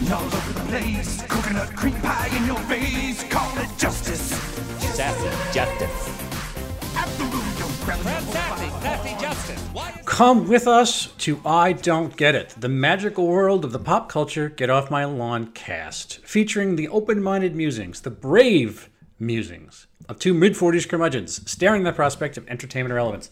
Eating all over the place. Coconut cream pie in your face. Call it justice. Sassy Justice. Absolutely don't grab Fred Sassy, Sassy Justice. Why is Come with us to I Don't Get It, the magical world of the pop culture Get Off My Lawn cast, featuring the open minded musings, the brave musings of two mid 40s curmudgeons staring at the prospect of entertainment relevance.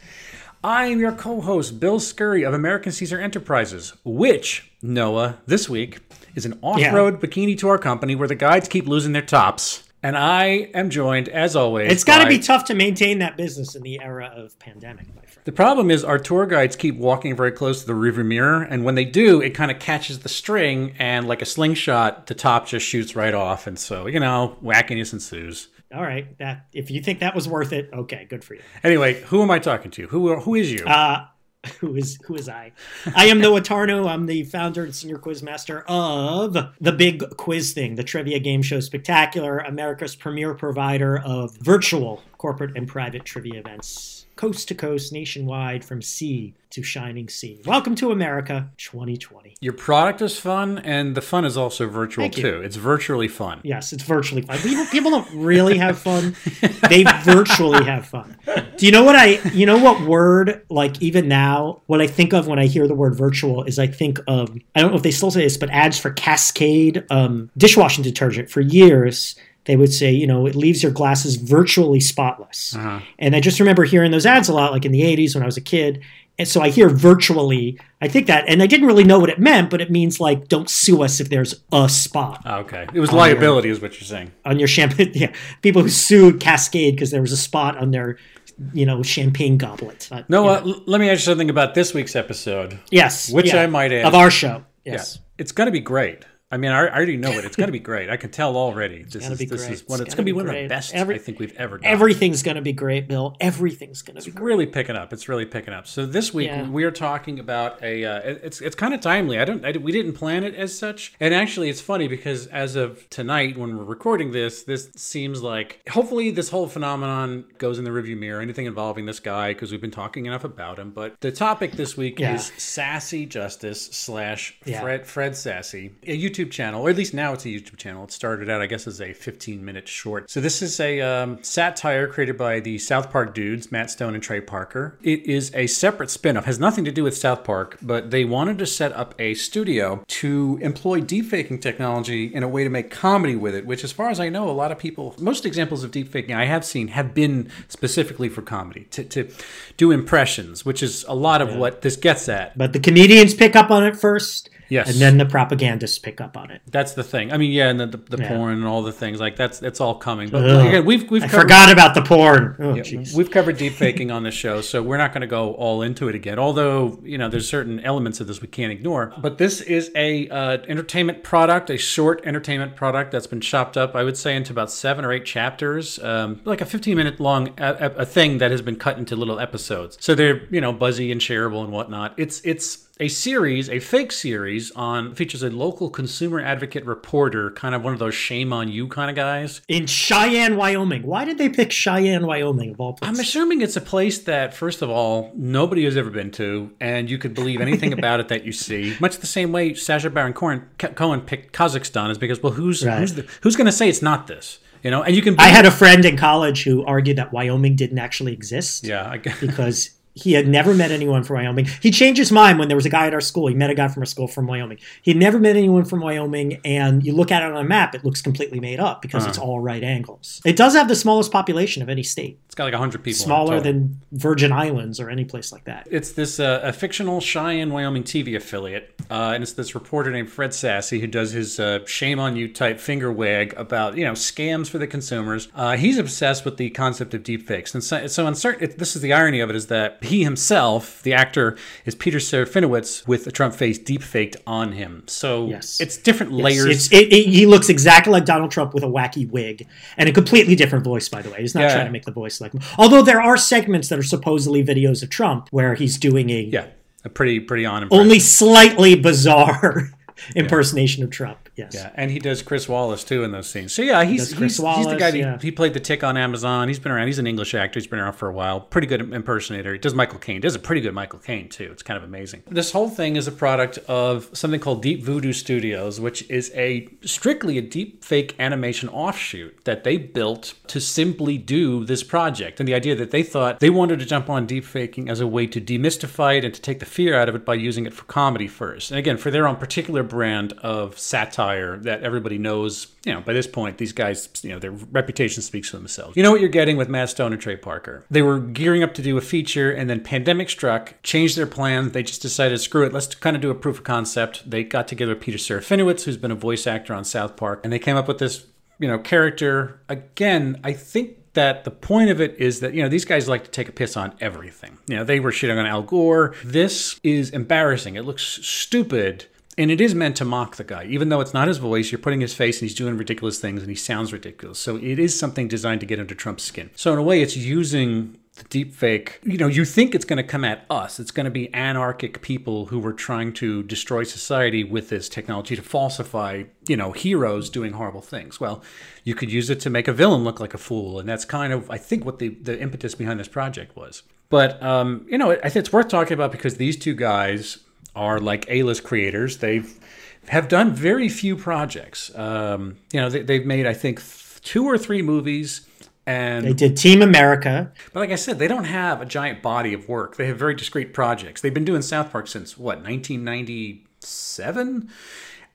I am your co host, Bill Scurry of American Caesar Enterprises, which, Noah, this week is an off road bikini tour company where the guides keep losing their tops. And I am joined, as always. It's got to be tough to maintain that business in the era of pandemic, my friend. The problem is our tour guides keep walking very close to the rearview mirror, and when they do, it kind of catches the string, and like a slingshot, the top just shoots right off, and so you know, wackiness ensues. All right, that if you think that was worth it, okay, good for you. Anyway, who am I talking to? Who who is you? Uh, who is who is I? I am Noah Tarnow. I'm the founder and senior quiz master of the Big Quiz Thing, the trivia game show spectacular, America's premier provider of virtual corporate and private trivia events, coast to coast, nationwide, from sea to shining sea. Welcome to America, 2020. Your product is fun, and the fun is also virtual too. It's virtually fun. Yes, it's virtually fun. People, people don't really have fun. They virtually have fun. Do you know what I, you know what word, like even now, what I think of when I hear the word virtual is I think of, I don't know if they still say this, but ads for Cascade um, dishwashing detergent for years. They would say, you know, it leaves your glasses virtually spotless. And I just remember hearing those ads a lot, like in the 80s when I was a kid. And so I hear virtually, I think that, and I didn't really know what it meant, but it means like, don't sue us if there's a spot Ah, Okay, it was liability, is what you're saying. on your champagne. Yeah, people who sued Cascade because there was a spot on their, you know, champagne goblet. But, Noah, you know. l- let me ask you something about this week's episode. yes, which yeah, I might add- of our show. Yes, Yeah, it's going to be great. I mean, I, I already know it. It's going to be great. I can tell already. This gonna is be this great. is one. It's It's, gonna be be one of the best Every- I think we've ever done. everything's gonna be great, Bill. Everything's gonna be great. really picking up. It's really picking up. So this week Yeah. we are talking about a. Uh, it's it's kind of timely. I don't. I, we didn't plan it as such. And actually, it's funny because as of tonight, when we're recording this, this seems like hopefully this whole phenomenon goes in the review mirror. Anything involving this guy because we've been talking enough about him. But the topic this week Yeah. is Sassy Justice slash Yeah. Fred Fred Sassy, a YouTube channel, or at least now it's a YouTube channel. It started out, I guess, as a 15 minute short. So this is a um, satire created by the South Park dudes, Matt Stone and Trey Parker. It is a separate spin-off, has nothing to do with South Park, but they wanted to set up a studio to employ deepfaking technology in a way to make comedy with it. Which, as far as I know, a lot of people, most examples of deepfaking I have seen have been specifically for comedy to, to do impressions, which is a lot of what this gets at. But the comedians pick up on it first, Yes. and then the propagandists pick up on it. That's the thing. I mean, yeah, and the, the, the Yeah. porn and all the things like that's it's all coming. But Ugh. again, we've we've I covered, forgot about the porn. Oh, jeez. we've covered deep faking on the show, so we're not going to go all into it again. Although you know, there's certain elements of this we can't ignore. But this is a uh, entertainment product, a short entertainment product that's been chopped up, I would say, into about seven or eight chapters, um, like a 15 minute long a, a, a thing that has been cut into little episodes. So they're you know buzzy and shareable and whatnot. It's it's a series, a fake series on features a local consumer advocate reporter, kind of one of those shame on you kind of guys. In Cheyenne, Wyoming. Why did they pick Cheyenne, Wyoming of all places? I'm assuming it's a place that, first of all, nobody has ever been to, and you could believe anything about it that you see. Much the same way Sacha Baron Cohen, Cohen picked Kazakhstan is because, well, who's Right. who's the, who's going to say it's not this? You know, and you can. I had a friend in college who argued that Wyoming didn't actually exist. yeah, I guess. because he had never met anyone from Wyoming. He changed his mind when there was a guy at our school. He met a guy from our school from Wyoming. He had never met anyone from Wyoming, and you look at it on a map, it looks completely made up because Uh-huh. it's all right angles. It does have the smallest population of any state, It's got like hundred people. smaller than Virgin Islands or any place like that. It's this uh, a fictional Cheyenne, Wyoming TV affiliate, uh, and it's this reporter named Fred Sassy who does his uh, "shame on you" type finger wag about you know scams for the consumers. Uh, he's obsessed with the concept of deepfakes, and so, so in certain, it, this is the irony of it is that he himself, the actor, is Peter Serafinowicz with a Trump face deepfaked on him. So Yes. it's different layers. It's, it, it, he looks exactly like Donald Trump with a wacky wig and a completely different voice, by the way. He's not Yeah. trying to make the voice like him. Although there are segments that are supposedly videos of Trump where he's doing a yeah, a pretty pretty on. only slightly bizarre impersonation of Trump. Yes. Yeah, and he does Chris Wallace too in those scenes. So yeah, he's Chris he's, he's the guy. That, yeah. He played the Tick on Amazon. He's been around. He's an English actor. He's been around for a while. Pretty good impersonator. He does Michael Caine. Does a pretty good Michael Caine too. It's kind of amazing. This whole thing is a product of something called Deep Voodoo Studios, which is a strictly a deep fake animation offshoot that they built to simply do this project. And the idea that they thought they wanted to jump on deep faking as a way to demystify it and to take the fear out of it by using it for comedy first. And again, for their own particular brand of satire that everybody knows, you know, by this point, these guys, you know, their reputation speaks for themselves. You know what you're getting with Matt Stone and Trey Parker. They were gearing up to do a feature and then pandemic struck, changed their plan. They just decided, screw it, let's kind of do a proof of concept. They got together Peter Serafinowicz, who's been a voice actor on South Park, and they came up with this, you know, character. Again, I think that the point of it is that you know these guys like to take a piss on everything. You know they were shitting on Al Gore. This is embarrassing. It looks stupid. And it is meant to mock the guy, even though it's not his voice. You're putting his face, and he's doing ridiculous things, and he sounds ridiculous. So it is something designed to get under Trump's skin. So in a way, it's using the deep fake. You know, you think it's going to come at us. It's going to be anarchic people who were trying to destroy society with this technology to falsify, you know, heroes doing horrible things. Well, you could use it to make a villain look like a fool, and that's kind of, I think, what the the impetus behind this project was. But um, you know, I think it's worth talking about because these two guys are like A-list creators. They've have done very few projects. Um, you know, they, they've made I think th- two or three movies, and They did Team America. but like I said, they don't have a giant body of work. They have very discrete projects. They've been doing South Park since what 1997.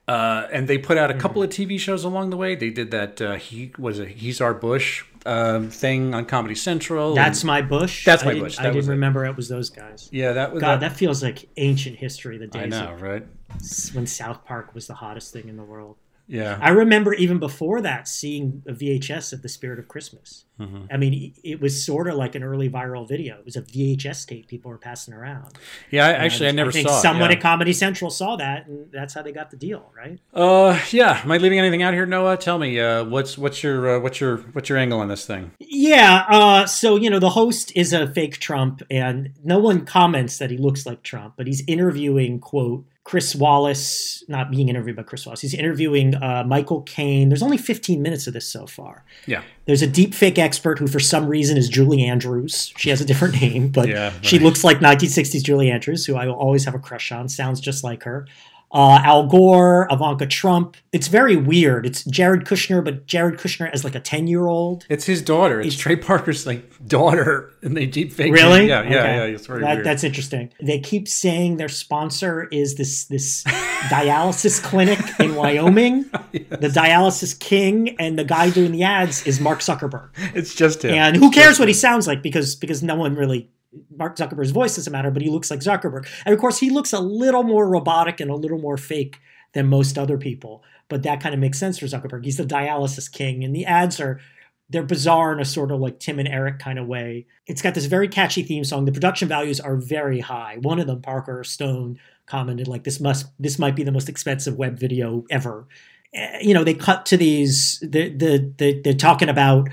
Uh, and they put out a couple of TV shows along the way. They did that. Uh, he was a He's Our Bush um, thing on Comedy Central. That's my Bush. That's I my didn't- Bush. I didn't was it. remember it was those guys. yeah, that was God, that feels like ancient history. The I days know, right? when South Park was the hottest thing in the world. Yeah, I remember even before that seeing a VHS of The Spirit of Christmas. Mm-hmm. I mean, it- was sort of like an early viral video. It was a VHS tape people were passing around. yeah. I, actually, I never I think saw. it, someone yeah. at Comedy Central saw that, and that's how they got the deal, right? Uh, yeah. Am I leaving anything out here, Noah? Tell me. Uh, what's what's your uh, what's your what's your angle on this thing? Yeah. Uh, so you know, the host is a fake Trump, and no one comments that he looks like Trump, but he's interviewing quote Chris Wallace, not being interviewed by Chris Wallace. He's interviewing uh, Michael Caine. There's only 15 minutes of this so far. Yeah. There's a deep fake expert who, for some reason, is Julie Andrews. She has a different name, but Yeah, she looks like 1960s Julie Andrews, who I will always have a crush on. Sounds just like her. Uh, Al Gore, Ivanka Trump. It's very weird. It's Jared Kushner, but Jared Kushner as like a 10 year old. It's his daughter. It's, Trey Parker's like daughter, and they deep fake. Really? Yeah, yeah, Okay. yeah. It's very That- weird. That's interesting. They keep saying their sponsor is this this dialysis clinic in Wyoming. The dialysis king, and the guy doing the ads is Mark Zuckerberg. It's just him. And who cares what he sounds like because because no one really Mark Zuckerberg's voice doesn't matter, but he looks like Zuckerberg. And of course, he looks a little more robotic and a little more fake than most other people. But that kind of makes sense for Zuckerberg. He's the dialysis king, and the ads are they're bizarre in a sort of like Tim and Eric kind of way. It's got this very catchy theme song. The production values are very high. One of them, Parker Stone, commented like this must this might be the most expensive web video ever. Eh, You know, they cut to these. The the, the they're talking about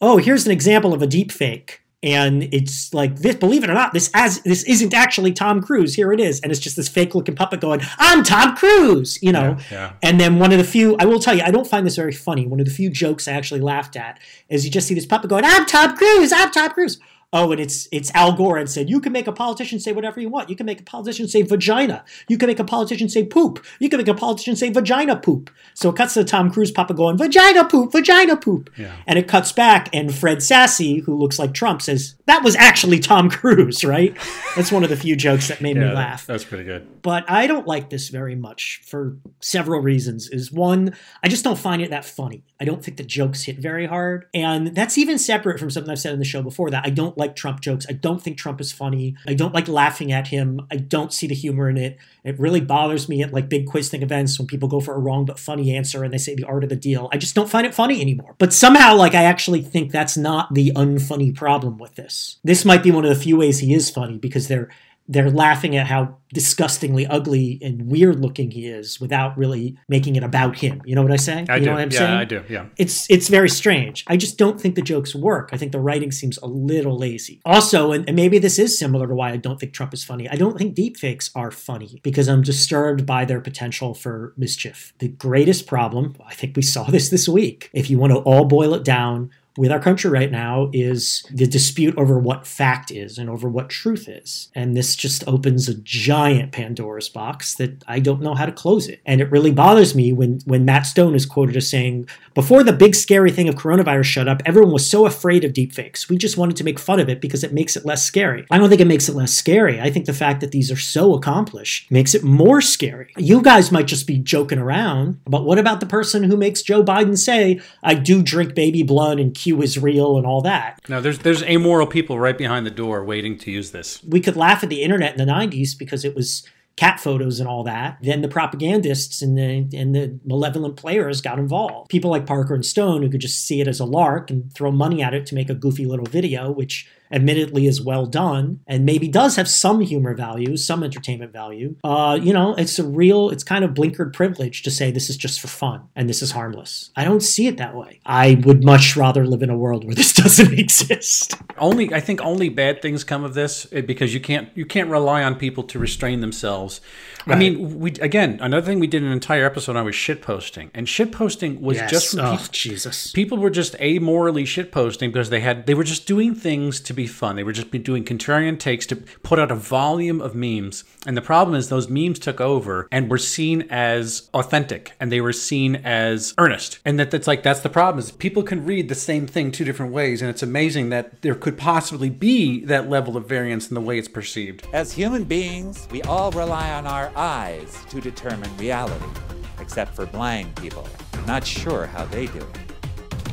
oh, here's an example of a deep fake. And it's like this, believe it or not, this as this isn't actually Tom Cruise. Here it is. And it's just this fake looking puppet going, I'm Tom Cruise, you know. yeah. And then one of the few, I will tell you, I don't find this very funny. One of the few jokes I actually laughed at is you just see this puppet going, I'm Tom Cruise, I'm Tom Cruise. Oh, and it's it's Al Gore and said, you can make a politician say whatever you want. You can make a politician say vagina. You can make a politician say poop. You can make a politician say vagina poop. So it cuts to Tom Cruise papa going, vagina poop, vagina poop. Yeah. And it cuts back, and Fred Sassy, who looks like Trump, says, that was actually Tom Cruise, right? That's one of the few jokes that made Yeah, me laugh That's pretty good. but I don't like this very much for several reasons. Is one, I just don't find it that funny. I don't think the jokes hit very hard. And that's even separate from something I've said in the show before that I don't like Trump jokes. I don't think Trump is funny. I don't like laughing at him. I don't see the humor in it. It really bothers me at like big quiz thing events when people go for a wrong but funny answer and they say the art of the deal. I just don't find it funny anymore. But somehow, like, I actually think that's not the unfunny problem with this. This might be one of the few ways he is funny because they're they're laughing at how disgustingly ugly and weird looking he is without really making it about him. You know what I say? I you do. know what I'm yeah, saying? I do. Yeah. It's it's very strange. I just don't think the jokes work. I think the writing seems a little lazy. Also, and, and maybe this is similar to why I don't think Trump is funny. I don't think deepfakes are funny because I'm disturbed by their potential for mischief. The greatest problem, I think we saw this this week. If you want to all boil it down, with our country right now is the dispute over what fact is and over what truth is. And this just opens a giant Pandora's box that I don't know how to close it. And it really bothers me when, when Matt Stone is quoted as saying, Before the big scary thing of coronavirus shut up, everyone was so afraid of deepfakes. We just wanted to make fun of it because it makes it less scary. I don't think it makes it less scary. I think the fact that these are so accomplished makes it more scary. You guys might just be joking around, but what about the person who makes Joe Biden say, I do drink baby blood and Q is real and all that. No, there's there's amoral people right behind the door waiting to use this. We could laugh at the internet in the 90s because it was cat photos and all that. Then the propagandists and the and the malevolent players got involved. People like Parker and Stone who could just see it as a lark and throw money at it to make a goofy little video, which admittedly is well done and maybe does have some humor value, some entertainment value. Uh, you know, it's a real, it's kind of blinkered privilege to say this is just for fun and this is harmless. I don't see it that way. I would much rather live in a world where this doesn't exist. Only I think only bad things come of this eh, because you can't you can't rely on people to restrain themselves. I mean, we again another thing we did an entire episode on was shitposting and shit posting was just oh, peop- Jesus. people were just amorally shitposting because they had they were just doing things to be fun. They were just doing contrarian takes to put out a volume of memes. And the problem is those memes took over and were seen as authentic and they were seen as earnest. And that that's like that's the problem is people can read the same thing two different ways and it's amazing that there could possibly be that level of variance in the way it's perceived. As human beings, we all rely on our eyes to determine reality, except for blind people. Not sure how they do it.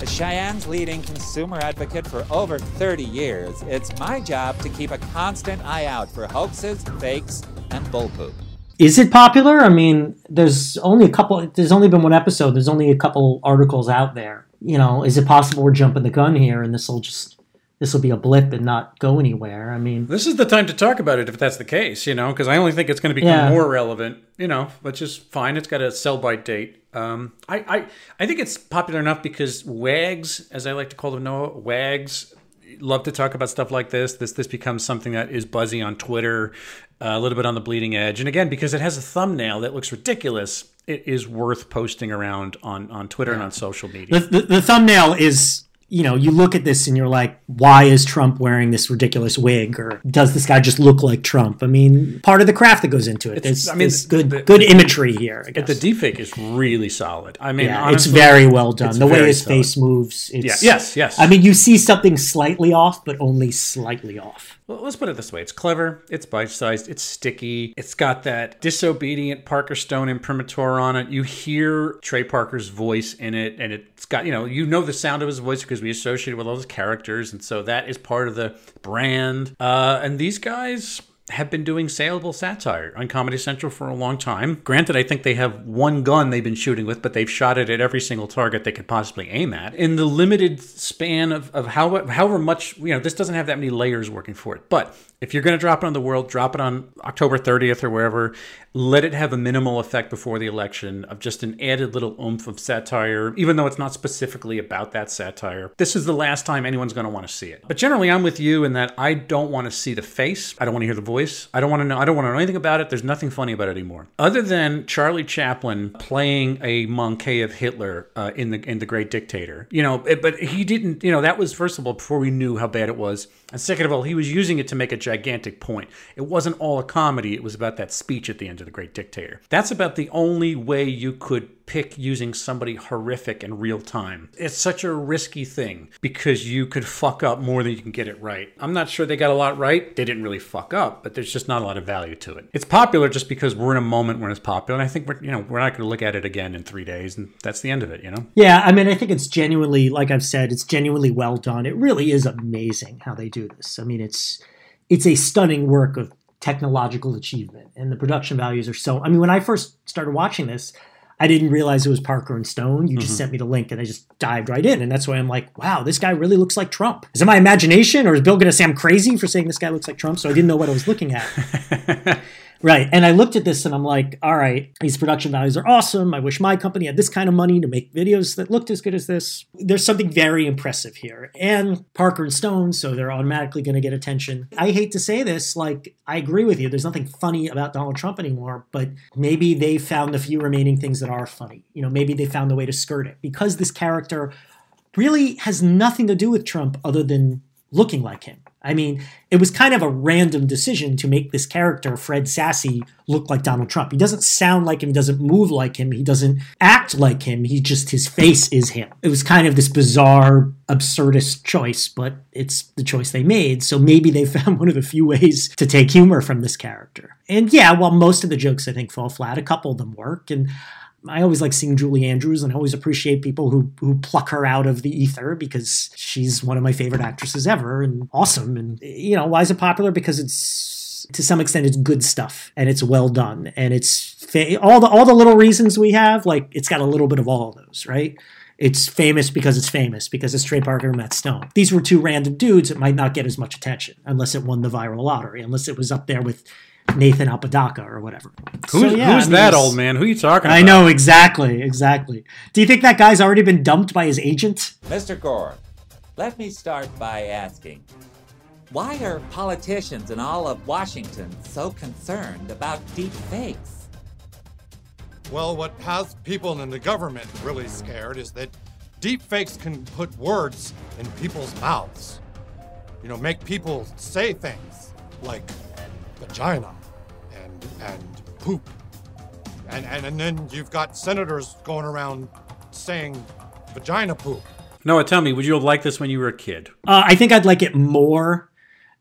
As Cheyenne's leading consumer advocate for over 30 years, it's my job to keep a constant eye out for hoaxes, fakes, and bullpoop. Is it popular? I mean, there's only a couple, there's only been one episode, there's only a couple articles out there. You know, is it possible we're jumping the gun here and this will just, this will be a blip and not go anywhere? I mean, This is the time to talk about it if that's the case, you know, because I only think it's going to become Yeah. more relevant, you know, which is fine. It's got a sell by date. Um, I, I, I think it's popular enough because wags, as I like to call them, Noah, wags love to talk about stuff like this. This this becomes something that is buzzy on Twitter, uh, a little bit on the bleeding edge, and again because it has a thumbnail that looks ridiculous, it is worth posting around on on Twitter and on social media. the, the, the thumbnail is you know you look at this and you're like why is trump wearing this ridiculous wig or does this guy just look like trump i mean part of the craft that goes into it there's, I mean, there's good the- good imagery here I guess. the deepfake is really solid. I mean, yeah, honestly, it's very well done. The way his solid. face moves. It's, Yeah, yes, yes. I mean, you see something slightly off, but only slightly off. Well, let's put it this way: it's clever, it's bite-sized, it's sticky, it's got that disobedient Parker Stone imprimatur on it. You hear Trey Parker's voice in it, and it's got you know you know the sound of his voice because we associate it with all those characters, and so that is part of the brand. Uh, and these guys have been doing saleable satire on Comedy Central for a long time. Granted, I think they have one gun they've been shooting with, but they've shot it at every single target they could possibly aim at. In the limited span of, of how, however much, you know, this doesn't have that many layers working for it. But if you're going to drop it on the world, drop it on October 30th or wherever. Let it have a minimal effect before the election of just an added little oomph of satire, even though it's not specifically about that satire. This is the last time anyone's going to want to see it. But generally, I'm with you in that I don't want to see the face. I don't want to hear the voice. I don't want to know. I don't want to know anything about it. There's nothing funny about it anymore, other than Charlie Chaplin playing a Monkey of Hitler uh, in the in the Great Dictator. You know, it- but he didn't. You know, that was first of all before we knew how bad it was, and second of all, he was using it to make a gigantic point. It wasn't all a comedy. It was about that speech at the end of the Great Dictator. That's about the only way you could pick using somebody horrific in real time. It's such a risky thing because you could fuck up more than you can get it right. I'm not sure they got a lot right. They didn't really fuck up, but there's just not a lot of value to it. It's popular just because we're in a moment when it's popular, and I think we're you know we're not going to look at it again in three days, and that's the end of it. You know. Yeah, I mean, I think it's genuinely, like I've said, it's genuinely well done. It really is amazing how they do this. I mean, it's it's a stunning work of technological achievement, and the production values are so. I mean, when I first started watching this, I didn't realize it was Parker and Stone. You just mm-hmm. sent me the link and I just dived right in. And that's why I'm like, wow, this guy really looks like Trump. Is it my imagination or is Bill going to say I'm crazy for saying this guy looks like Trump? So I didn't know what I was looking at. Right. And I looked at this and I'm like, all right, these production values are awesome. I wish my company had this kind of money to make videos that looked as good as this. There's something very impressive here. And Parker and Stone, so they're automatically going to get attention. I hate to say this, like, I agree with you. There's nothing funny about Donald Trump anymore, but maybe they found the few remaining things that are funny. You know, maybe they found a way to skirt it because this character really has nothing to do with Trump other than looking like him. I mean, it was kind of a random decision to make this character, Fred Sassy, look like Donald Trump. He doesn't sound like him, he doesn't move like him, he doesn't act like him. He just, his face is him. It was kind of this bizarre, absurdist choice, but it's the choice they made. So maybe they found one of the few ways to take humor from this character. And yeah, while most of the jokes I think fall flat, a couple of them work. And I always like seeing Julie Andrews and I always appreciate people who who pluck her out of the ether because she's one of my favorite actresses ever and awesome. And you know, why is it popular? Because it's to some extent it's good stuff and it's well done and it's fa- all the all the little reasons we have like it's got a little bit of all of those, right? It's famous because it's famous because it's Trey Parker and Matt Stone. These were two random dudes. It might not get as much attention unless it won the viral lottery, unless it was up there with Nathan Apodaca or whatever. Who's, So, yeah, who's I mean, that old man? Who are you talking about? I know exactly, exactly. Do you think that guy's already been dumped by his agent? Mr. Gore, let me start by asking why are politicians in all of Washington so concerned about deep fakes? Well, what has people in the government really scared is that deep fakes can put words in people's mouths. You know, make people say things like vagina and and poop. And and, and then you've got senators going around saying vagina poop. Noah, tell me, would you have liked this when you were a kid? Uh, I think I'd like it more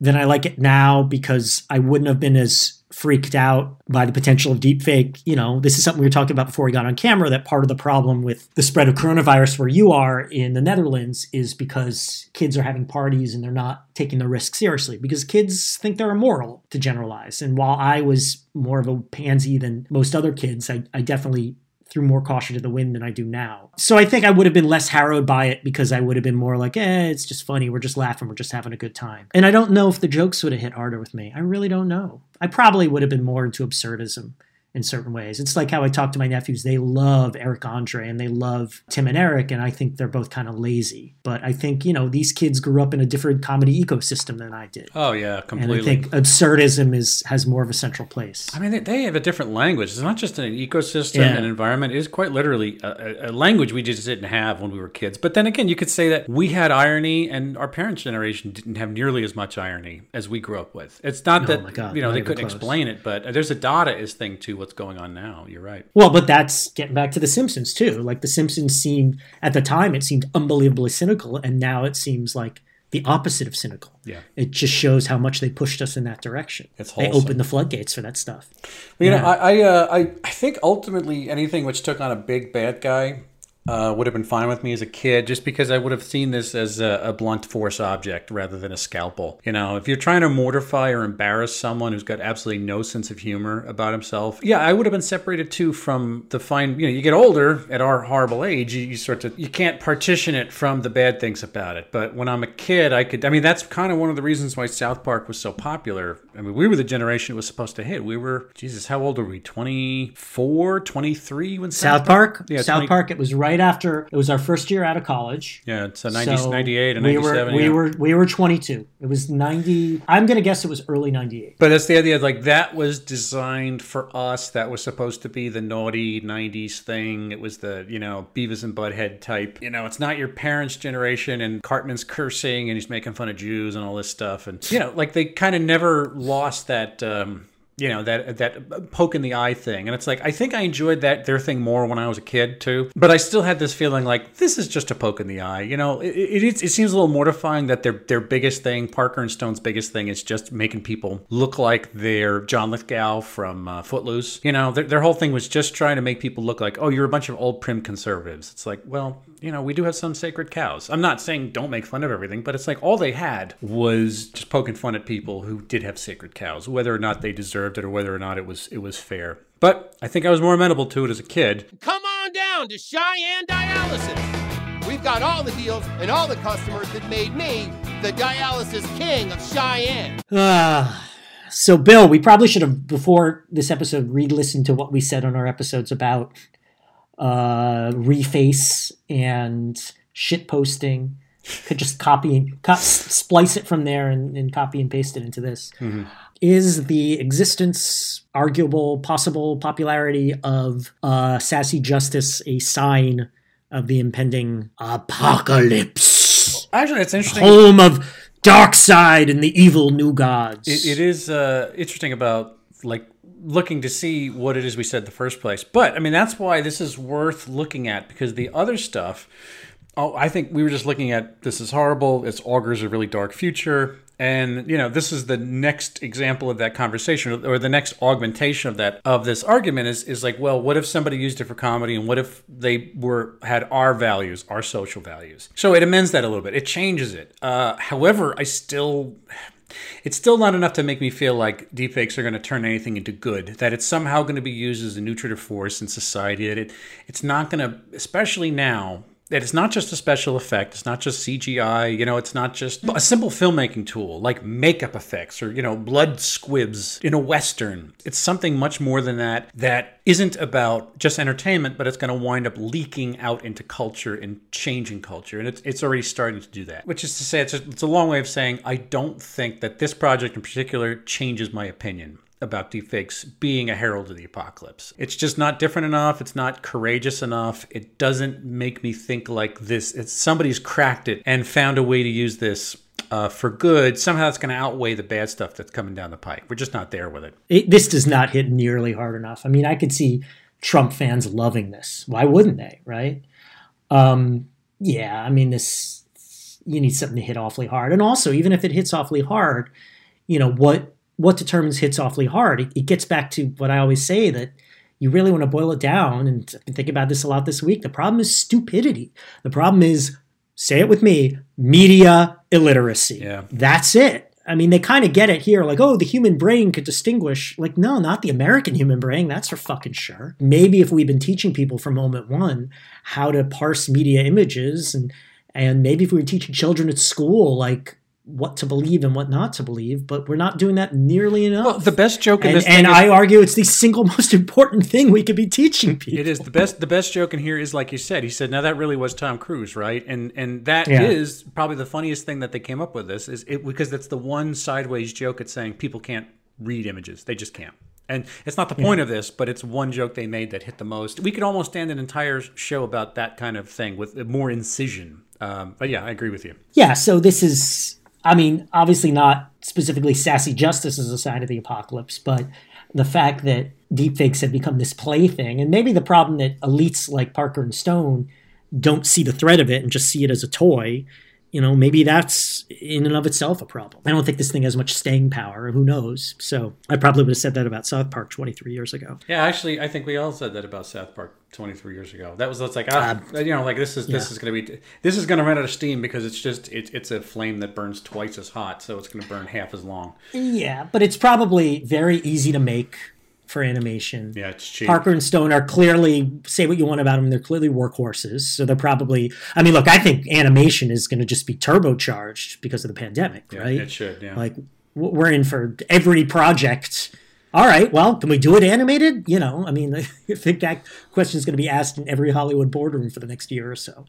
than I like it now because I wouldn't have been as freaked out by the potential of deepfake. You know, this is something we were talking about before we got on camera that part of the problem with the spread of coronavirus where you are in the Netherlands is because kids are having parties and they're not taking the risk seriously because kids think they're immoral to generalize. And while I was more of a pansy than most other kids, I, I definitely threw more caution to the wind than I do now. So I think I would have been less harrowed by it because I would have been more like, eh, it's just funny. We're just laughing. We're just having a good time. And I don't know if the jokes would have hit harder with me. I really don't know. I probably would have been more into absurdism in certain ways. It's like how I talk to my nephews. They love Eric Andre and they love Tim and Eric, and I think they're both kind of lazy. But I think, you know, these kids grew up in a different comedy ecosystem than I did. Oh yeah, completely. and. I think absurdism is has more of a central place. I mean, they, they have a different language. It's not just an ecosystem Yeah. and environment. It is quite literally a, a- language we just didn't have when we were kids. But then again, you could say that we had irony, and our parents' generation didn't have nearly as much irony as we grew up with. It's not oh that Oh my God, you know not they couldn't close. explain it, but there's a Dadaist thing to what's going on now. You're right. Well, but that's getting back to The Simpsons too. Like The Simpsons seemed at the time it seemed unbelievably cynical, and now it seems like the opposite of cynical. Yeah. It just shows how much they pushed us in that direction. It's they opened the floodgates for that stuff. You Yeah. know, I I, uh, I I think ultimately anything which took on a big bad guy uh, would have been fine with me as a kid, just because I would have seen this as a, a blunt force object rather than a scalpel. You know, if you're trying to mortify or embarrass someone who's got absolutely no sense of humor about himself, yeah, I would have been separated too from the fine. You know, you get older at our horrible age, you, you start to you can't partition it from the bad things about it. But when I'm a kid, I could. I mean, that's kind of one of the reasons why South Park was so popular. I mean, we were the generation it was supposed to hit. We were, Jesus, how old are we? 24, 23 when South Park, Yeah, South 20 Park. It was right after it was our first year out of college. Yeah, it's a 90, So 98 and 97. we 97. were we were we were 22. It was 90. I'm gonna guess it was early 98. But that's the idea. Like that was designed for us. That was supposed to be the naughty '90s thing. It was the you know Beavis and Butthead type. You know, it's not your parents' generation. And Cartman's cursing and he's making fun of Jews and all this stuff. And you know, like they kind of never lost that. Um, you know that that poke in the eye thing, and it's like I think I enjoyed that their thing more when I was a kid too. But I still had this feeling like this is just a poke in the eye. You know, it, it, it, seems a little mortifying that their their biggest thing, Parker and Stone's biggest thing, is just making people look like they're John Lithgow from uh, Footloose. You know, their, their whole thing was just trying to make people look like, oh, you're a bunch of old prim conservatives. It's like, well, you know, we do have some sacred cows. I'm not saying don't make fun of everything, but it's like all they had was just poking fun at people who did have sacred cows, whether or not they deserved it or whether or not it was it was fair. But I think I was more amenable to it as a kid. Come on down to Cheyenne Dialysis. We've got all the deals and all the customers that made me the dialysis king of Cheyenne. Ah, so Bill, we probably should have before this episode re-listened to what we said on our episodes about uh, reface and shit posting. Could just copy and co- splice it from there and, and copy and paste it into this. Is the existence, arguable, possible popularity of uh, sassy justice a sign of the impending apocalypse? Actually, it's interesting. Home of Darkseid and the evil new gods. It, it is uh, interesting about like looking to see what it is we said in the first place. But I mean, that's why this is worth looking at because the other stuff. Oh, I think we were just looking at this is horrible. It's augurs a really dark future. And you know, this is the next example of that conversation, or the next augmentation of that of this argument is is like, well, what if somebody used it for comedy, and what if they were had our values, our social values? So it amends that a little bit. It changes it. Uh, however, I still it's still not enough to make me feel like deepfakes are going to turn anything into good. That it's somehow going to be used as a nutritive force in society. That it it's not going to, especially now. That it's not just a special effect. It's not just CGI. You know, it's not just a simple filmmaking tool like makeup effects or you know blood squibs in a western. It's something much more than that. That isn't about just entertainment, but it's going to wind up leaking out into culture and changing culture. And it's, it's already starting to do that. Which is to say, it's a, it's a long way of saying I don't think that this project in particular changes my opinion about deepfakes being a herald of the apocalypse. It's just not different enough. It's not courageous enough. It doesn't make me think like this. It's somebody's cracked it and found a way to use this uh, for good. Somehow it's going to outweigh the bad stuff that's coming down the pike. We're just not there with it. it, this does not hit nearly hard enough. I mean, I could see Trump fans loving this. Why wouldn't they? Right? Um, yeah. I mean, this you need something to hit awfully hard, and also even if it hits awfully hard, you know what what determines hits awfully hard? It, it gets back to what I always say that you really want to boil it down, and I've been thinking about this a lot this week. The problem is stupidity. The problem is, say it with me, media illiteracy. Yeah. That's it. I mean, they kind of get it here, like, oh, the human brain could distinguish. Like, no, not the American human brain. That's for fucking sure. Maybe if we've been teaching people from moment one how to parse media images, and and maybe if we were teaching children at school, like what to believe and what not to believe, but we're not doing that nearly enough. Well, the best joke in and, this and is- I argue it's the single most important thing we could be teaching people. It is the best. The best joke in here is like you said. He said, "Now that really was Tom Cruise, right?" And and that is Yeah. probably the funniest thing that they came up with. This is it because that's the one sideways joke at saying people can't read images. They just can't. And it's not the point of this, but it's one joke they made that hit the most. We could almost stand an entire show about that kind of thing with more incision. Um, but yeah, I agree with you. Yeah, so this is, I mean, obviously not specifically sassy justice as a sign of the apocalypse, but the fact that deepfakes have become this plaything, and maybe the problem that elites like Parker and Stone don't see the threat of it and just see it as a toy. You know, maybe that's in and of itself a problem. I don't think this thing has much staying power. Who knows? So I probably would have said that about South Park 23 years ago. Yeah, actually, I think we all said that about South Park 23 years ago. That was that's like, ah, you know, like this is this yeah. is going to be this is going to run out of steam because it's just it, it's a flame that burns twice as hot, so it's going to burn half as long. Yeah, but it's probably very easy to make for animation. Yeah, it's cheap. Parker and Stone are clearly say what you want about them. They're clearly workhorses, so they're probably. I mean, look, I think animation is going to just be turbocharged because of the pandemic, Yeah, right? it should, yeah. Like we're in for every project. All right, well, can we do it animated? You know, I mean, I think that question is going to be asked in every Hollywood boardroom for the next year or so.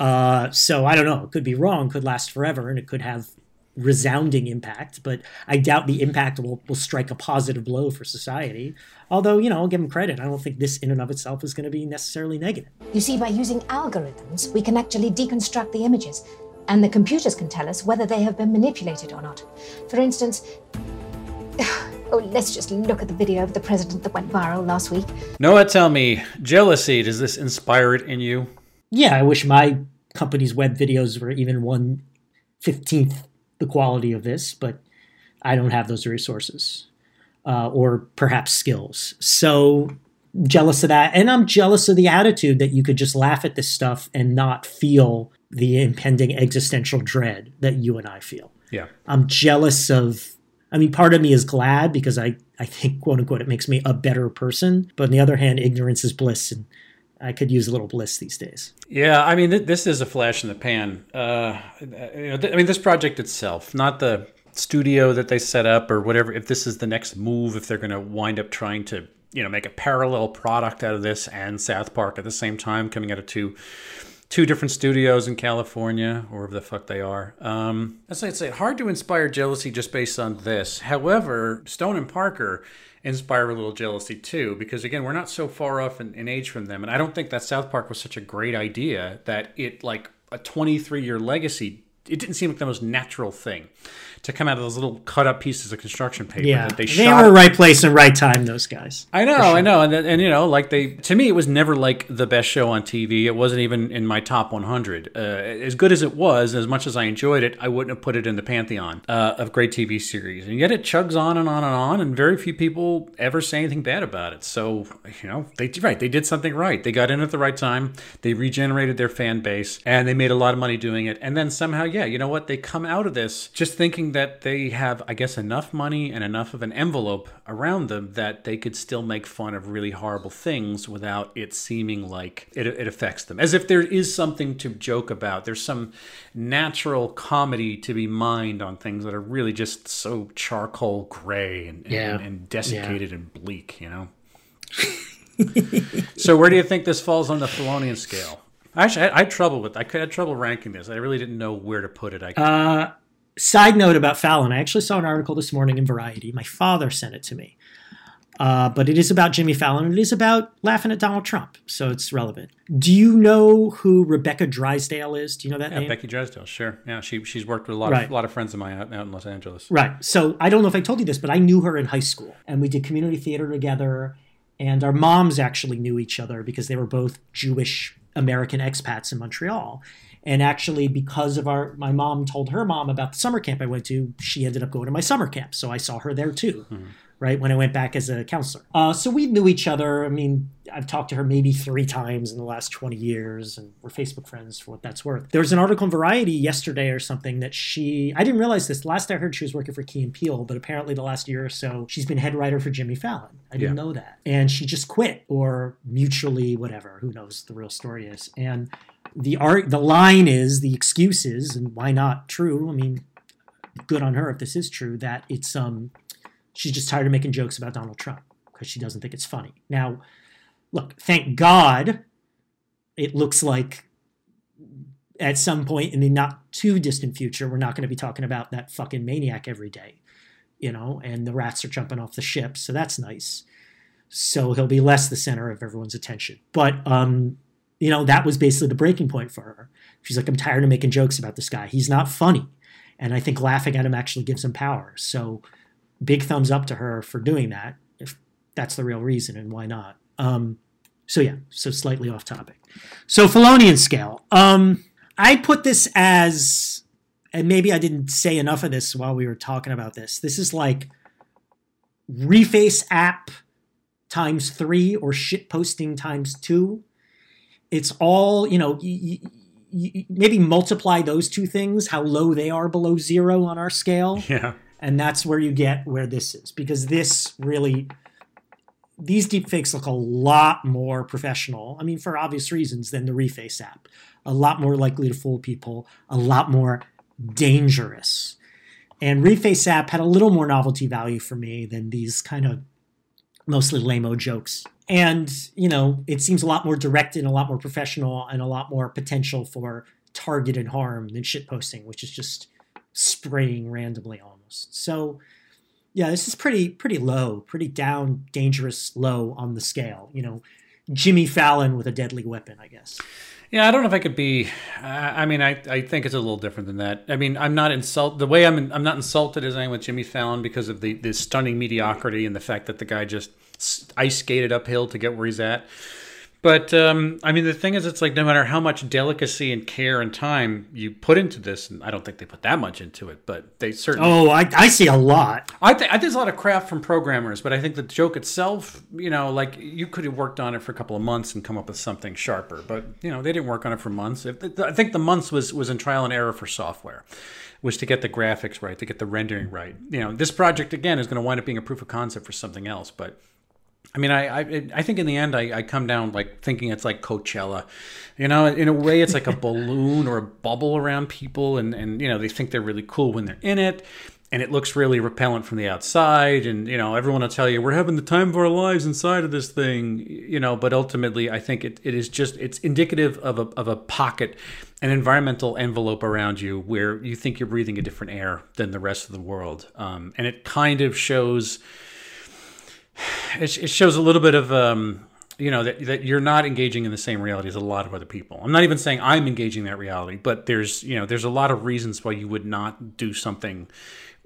Uh, so I don't know. It could be wrong. Could last forever, and it could have resounding impact. But I doubt the impact will will strike a positive blow for society. Although you know, I'll give them credit. I don't think this in and of itself is going to be necessarily negative. You see, by using algorithms, we can actually deconstruct the images, and the computers can tell us whether they have been manipulated or not. For instance, oh, let's just look at the video of the president that went viral last week. Noah, tell me, jealousy, does this inspire it in you? Yeah, I wish my company's web videos were even one fifteenth the quality of this, but I don't have those resources uh, or perhaps skills. So jealous of that, and I'm jealous of the attitude that you could just laugh at this stuff and not feel the impending existential dread that you and I feel. Yeah. I'm jealous of. I mean, part of me is glad because I, I think, quote unquote, it makes me a better person. But on the other hand, ignorance is bliss, and I could use a little bliss these days. Yeah, I mean, th- this is a flash in the pan. Uh, you know, th- I mean, this project itself, not the studio that they set up or whatever. If this is the next move, if they're going to wind up trying to, you know, make a parallel product out of this and South Park at the same time, coming out of two two different studios in California, or wherever the fuck they are. Um, as I say, hard to inspire jealousy just based on this. However, Stone and Parker inspire a little jealousy too, because again, we're not so far off in, in age from them, and I don't think that South Park was such a great idea that it like a 23 year legacy. It didn't seem like the most natural thing to come out of those little cut up pieces of construction paper Yeah, that they, they, were right place and right time. Those guys. I know, I know, and and you know, like they to me, it was never like the best show on TV. It wasn't even in my top 100. Uh, as good as it was, as much as I enjoyed it, I wouldn't have put it in the pantheon uh, of great TV series. And yet, it chugs on and on and on, and very few people ever say anything bad about it. So you know, they right, they did something right. They got in at the right time. They regenerated their fan base, and they made a lot of money doing it. And then somehow, yeah, you know what? They come out of this just thinking that they have, I guess, enough money and enough of an envelope around them that they could still make fun of really horrible things without it seeming like it, it affects them. As if there is something to joke about. There's some natural comedy to be mined on things that are really just so charcoal gray and, and, Yeah. and desiccated and bleak, you know? so where do you think this falls on the Fallonian scale? Actually, I, I had trouble with. I had trouble ranking this. I really didn't know where to put it. I Uh, side note about Fallon. I actually saw an article this morning in Variety. My father sent it to me. Uh, but it is about Jimmy Fallon. It is about laughing at Donald Trump, so it's relevant. Do you know who Rebecca Drysdale is? Do you know that yeah, name? Becky Drysdale, sure. Yeah, she she's worked with a lot Right. of a lot of friends of mine out, out in Los Angeles. Right. So I don't know if I told you this, but I knew her in high school, and we did community theater together. And our moms actually knew each other because they were both Jewish American expats in Montreal. And actually, because of our, my mom told her mom about the summer camp I went to, she ended up going to my summer camp. So I saw her there too, hmm. Right when I went back as a counselor. Uh, so we knew each other. I mean, I've talked to her maybe three times in the last 20 years, and we're Facebook friends for what that's worth. There was an article in Variety yesterday or something that she, I didn't realize this. Last I heard, she was working for Key and Peele, but apparently the last year or so, she's been head writer for Jimmy Fallon. I didn't Yeah. know that. And she just quit or mutually, whatever. Who knows the real story is. And the art, the line is, the excuse is, and why not true? I mean, good on her if this is true, that it's, um, she's just tired of making jokes about Donald Trump because she doesn't think it's funny. Now, look, thank God it looks like at some point in the not too distant future, we're not going to be talking about that fucking maniac every day, you know, and the rats are jumping off the ship. So that's nice. So he'll be less the center of everyone's attention. But, um, you know, that was basically the breaking point for her. She's like, I'm tired of making jokes about this guy. He's not funny. And I think laughing at him actually gives him power. So big thumbs up to her for doing that, if that's the real reason, and why not? Um, so yeah, so slightly off topic. So Fallonian scale. Um, I put this as, and maybe I didn't say enough of this while we were talking about this. This is like reface app times three or shit posting times two. It's all you know. Y- y- maybe multiply those two things, how low they are below zero on our scale Yeah. And that's where you get where this is because this really these deepfakes look a lot more professional i mean for obvious reasons than the reface app. A lot more likely to fool people a lot more dangerous. And reface app had a little more novelty value for me than these kind of mostly lame jokes. And you know it seems a lot more directed and a lot more professional and a lot more potential for targeted harm than shitposting which is just spraying randomly So yeah, this is pretty pretty low, pretty down, dangerous low on the scale. You know, Jimmy Fallon with a deadly weapon, I guess. Yeah, I don't know if I could be. I mean, I, I think it's a little different than that. I mean, I'm not insult the way I'm I'm not insulted as I am with Jimmy Fallon because of the the stunning mediocrity and the fact that the guy just ice skated uphill to get where he's at. But um, I mean, the thing is, it's like no matter how much delicacy and care and time you put into this, and I don't think they put that much into it, but they certainly. Oh, I, I see a lot. I think I think there's a lot of craft from programmers, but I think the joke itself, you know, like you could have worked on it for a couple of months and come up with something sharper. But you know, they didn't work on it for months. If- I think the months was was in trial and error for software, was to get the graphics right, to get the rendering right. You know, this project again is going to wind up being a proof of concept for something else, but. I mean, I, I I think in the end, I, I come down like thinking it's like Coachella, you know. In a way, it's like a balloon or a bubble around people, and and you know they think they're really cool when they're in it, and it looks really repellent from the outside, and you know everyone will tell you we're having the time of our lives inside of this thing, you know. But ultimately, I think it, it is just it's indicative of a of a pocket, an environmental envelope around you where you think you're breathing a different air than the rest of the world, um, and it kind of shows it, it shows a little bit of um, you know that, that you're not engaging in the same reality as a lot of other people. I'm not even saying i'm engaging that reality but there's you know there's a lot of reasons why you would not do something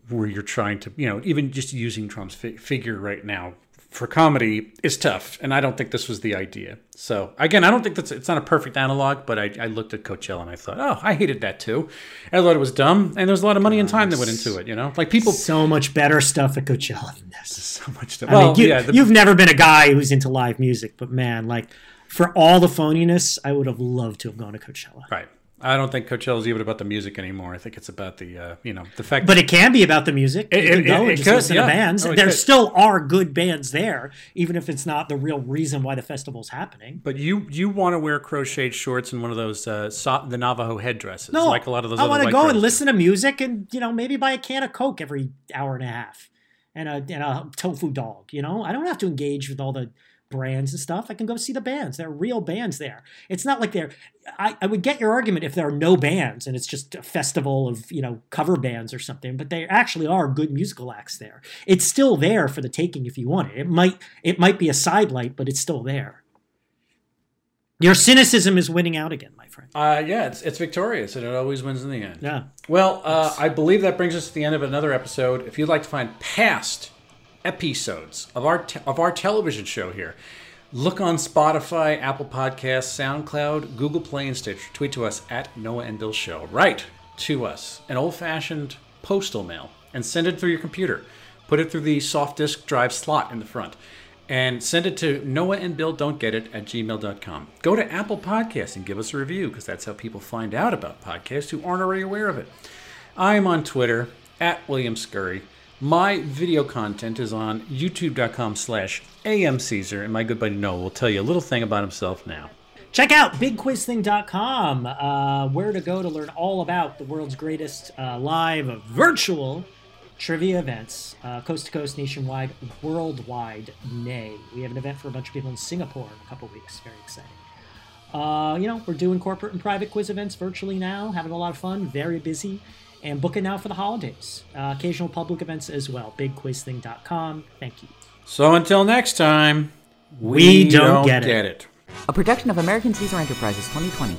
where you're trying to you know even just using trump's fi- figure right now for comedy is tough and i don't think this was the idea so again i don't think that's it's not a perfect analog but i, I looked at coachella and i thought oh i hated that too i thought it was dumb and there's a lot of money and time that went into it you know like people So much better stuff at Coachella than this. so much stuff I mean, well you, yeah the, you've never been a guy who's into live music, but man, like for all the phoniness, I would have loved to have gone to Coachella. Right. I don't think Coachella is even about the music anymore. I think it's about the uh, you know the fact. But it can be about the music. It- you can it- go it- and just could, listen yeah. to bands. Oh, there could. still are good bands there, even if it's not the real reason why the festival's happening. but you you want to wear crocheted shorts and one of those uh, so- the Navajo headdresses, No, like a lot of those. I want to go and do. listen to music, and you know maybe buy a can of Coke every hour and a half, and a and a tofu dog. You know, I don't have to engage with all the brands and stuff. I can go see the bands. There are real bands there. It's not like they're. I, I would get your argument if there are no bands and it's just a festival of you know cover bands or something, but there actually are good musical acts there. It's still there for the taking if you want it. It might it might be a sidelight, but it's still there. Your cynicism is winning out again, my friend. Uh, yeah, it's it's victorious, and it always wins in the end. Yeah. Well, uh, I believe that brings us to the end of another episode. If you'd like to find past episodes of our te- of our television show here, look on Spotify, Apple Podcasts, SoundCloud, Google Play, and Stitcher. Tweet to us at Noah and Bill Show. Write to us an old fashioned postal mail and send it through your computer. Put it through the soft disk drive slot in the front. And send it to Noah and Bill Don't Get It at gmail.com. Go to Apple Podcasts and give us a review because that's how people find out about podcasts who aren't already aware of it. I'm on Twitter at William Scurry. My video content is on youtube.com slash amcaesar, and my good buddy Noah will tell you a little thing about himself now. Check out bigquizthing.com, uh, where to go to learn all about the world's greatest uh, live virtual trivia events, uh, coast to coast, nationwide, worldwide. Nay, we have an event for a bunch of people in Singapore in a couple weeks. Very exciting. Uh, you know, we're doing corporate and private quiz events virtually now, having a lot of fun, very busy, and book it now for the holidays. Uh, occasional public events as well. Bigquizthing.com. Thank you. So until next time, We don't get it. it. A production of American Caesar Enterprises 2020.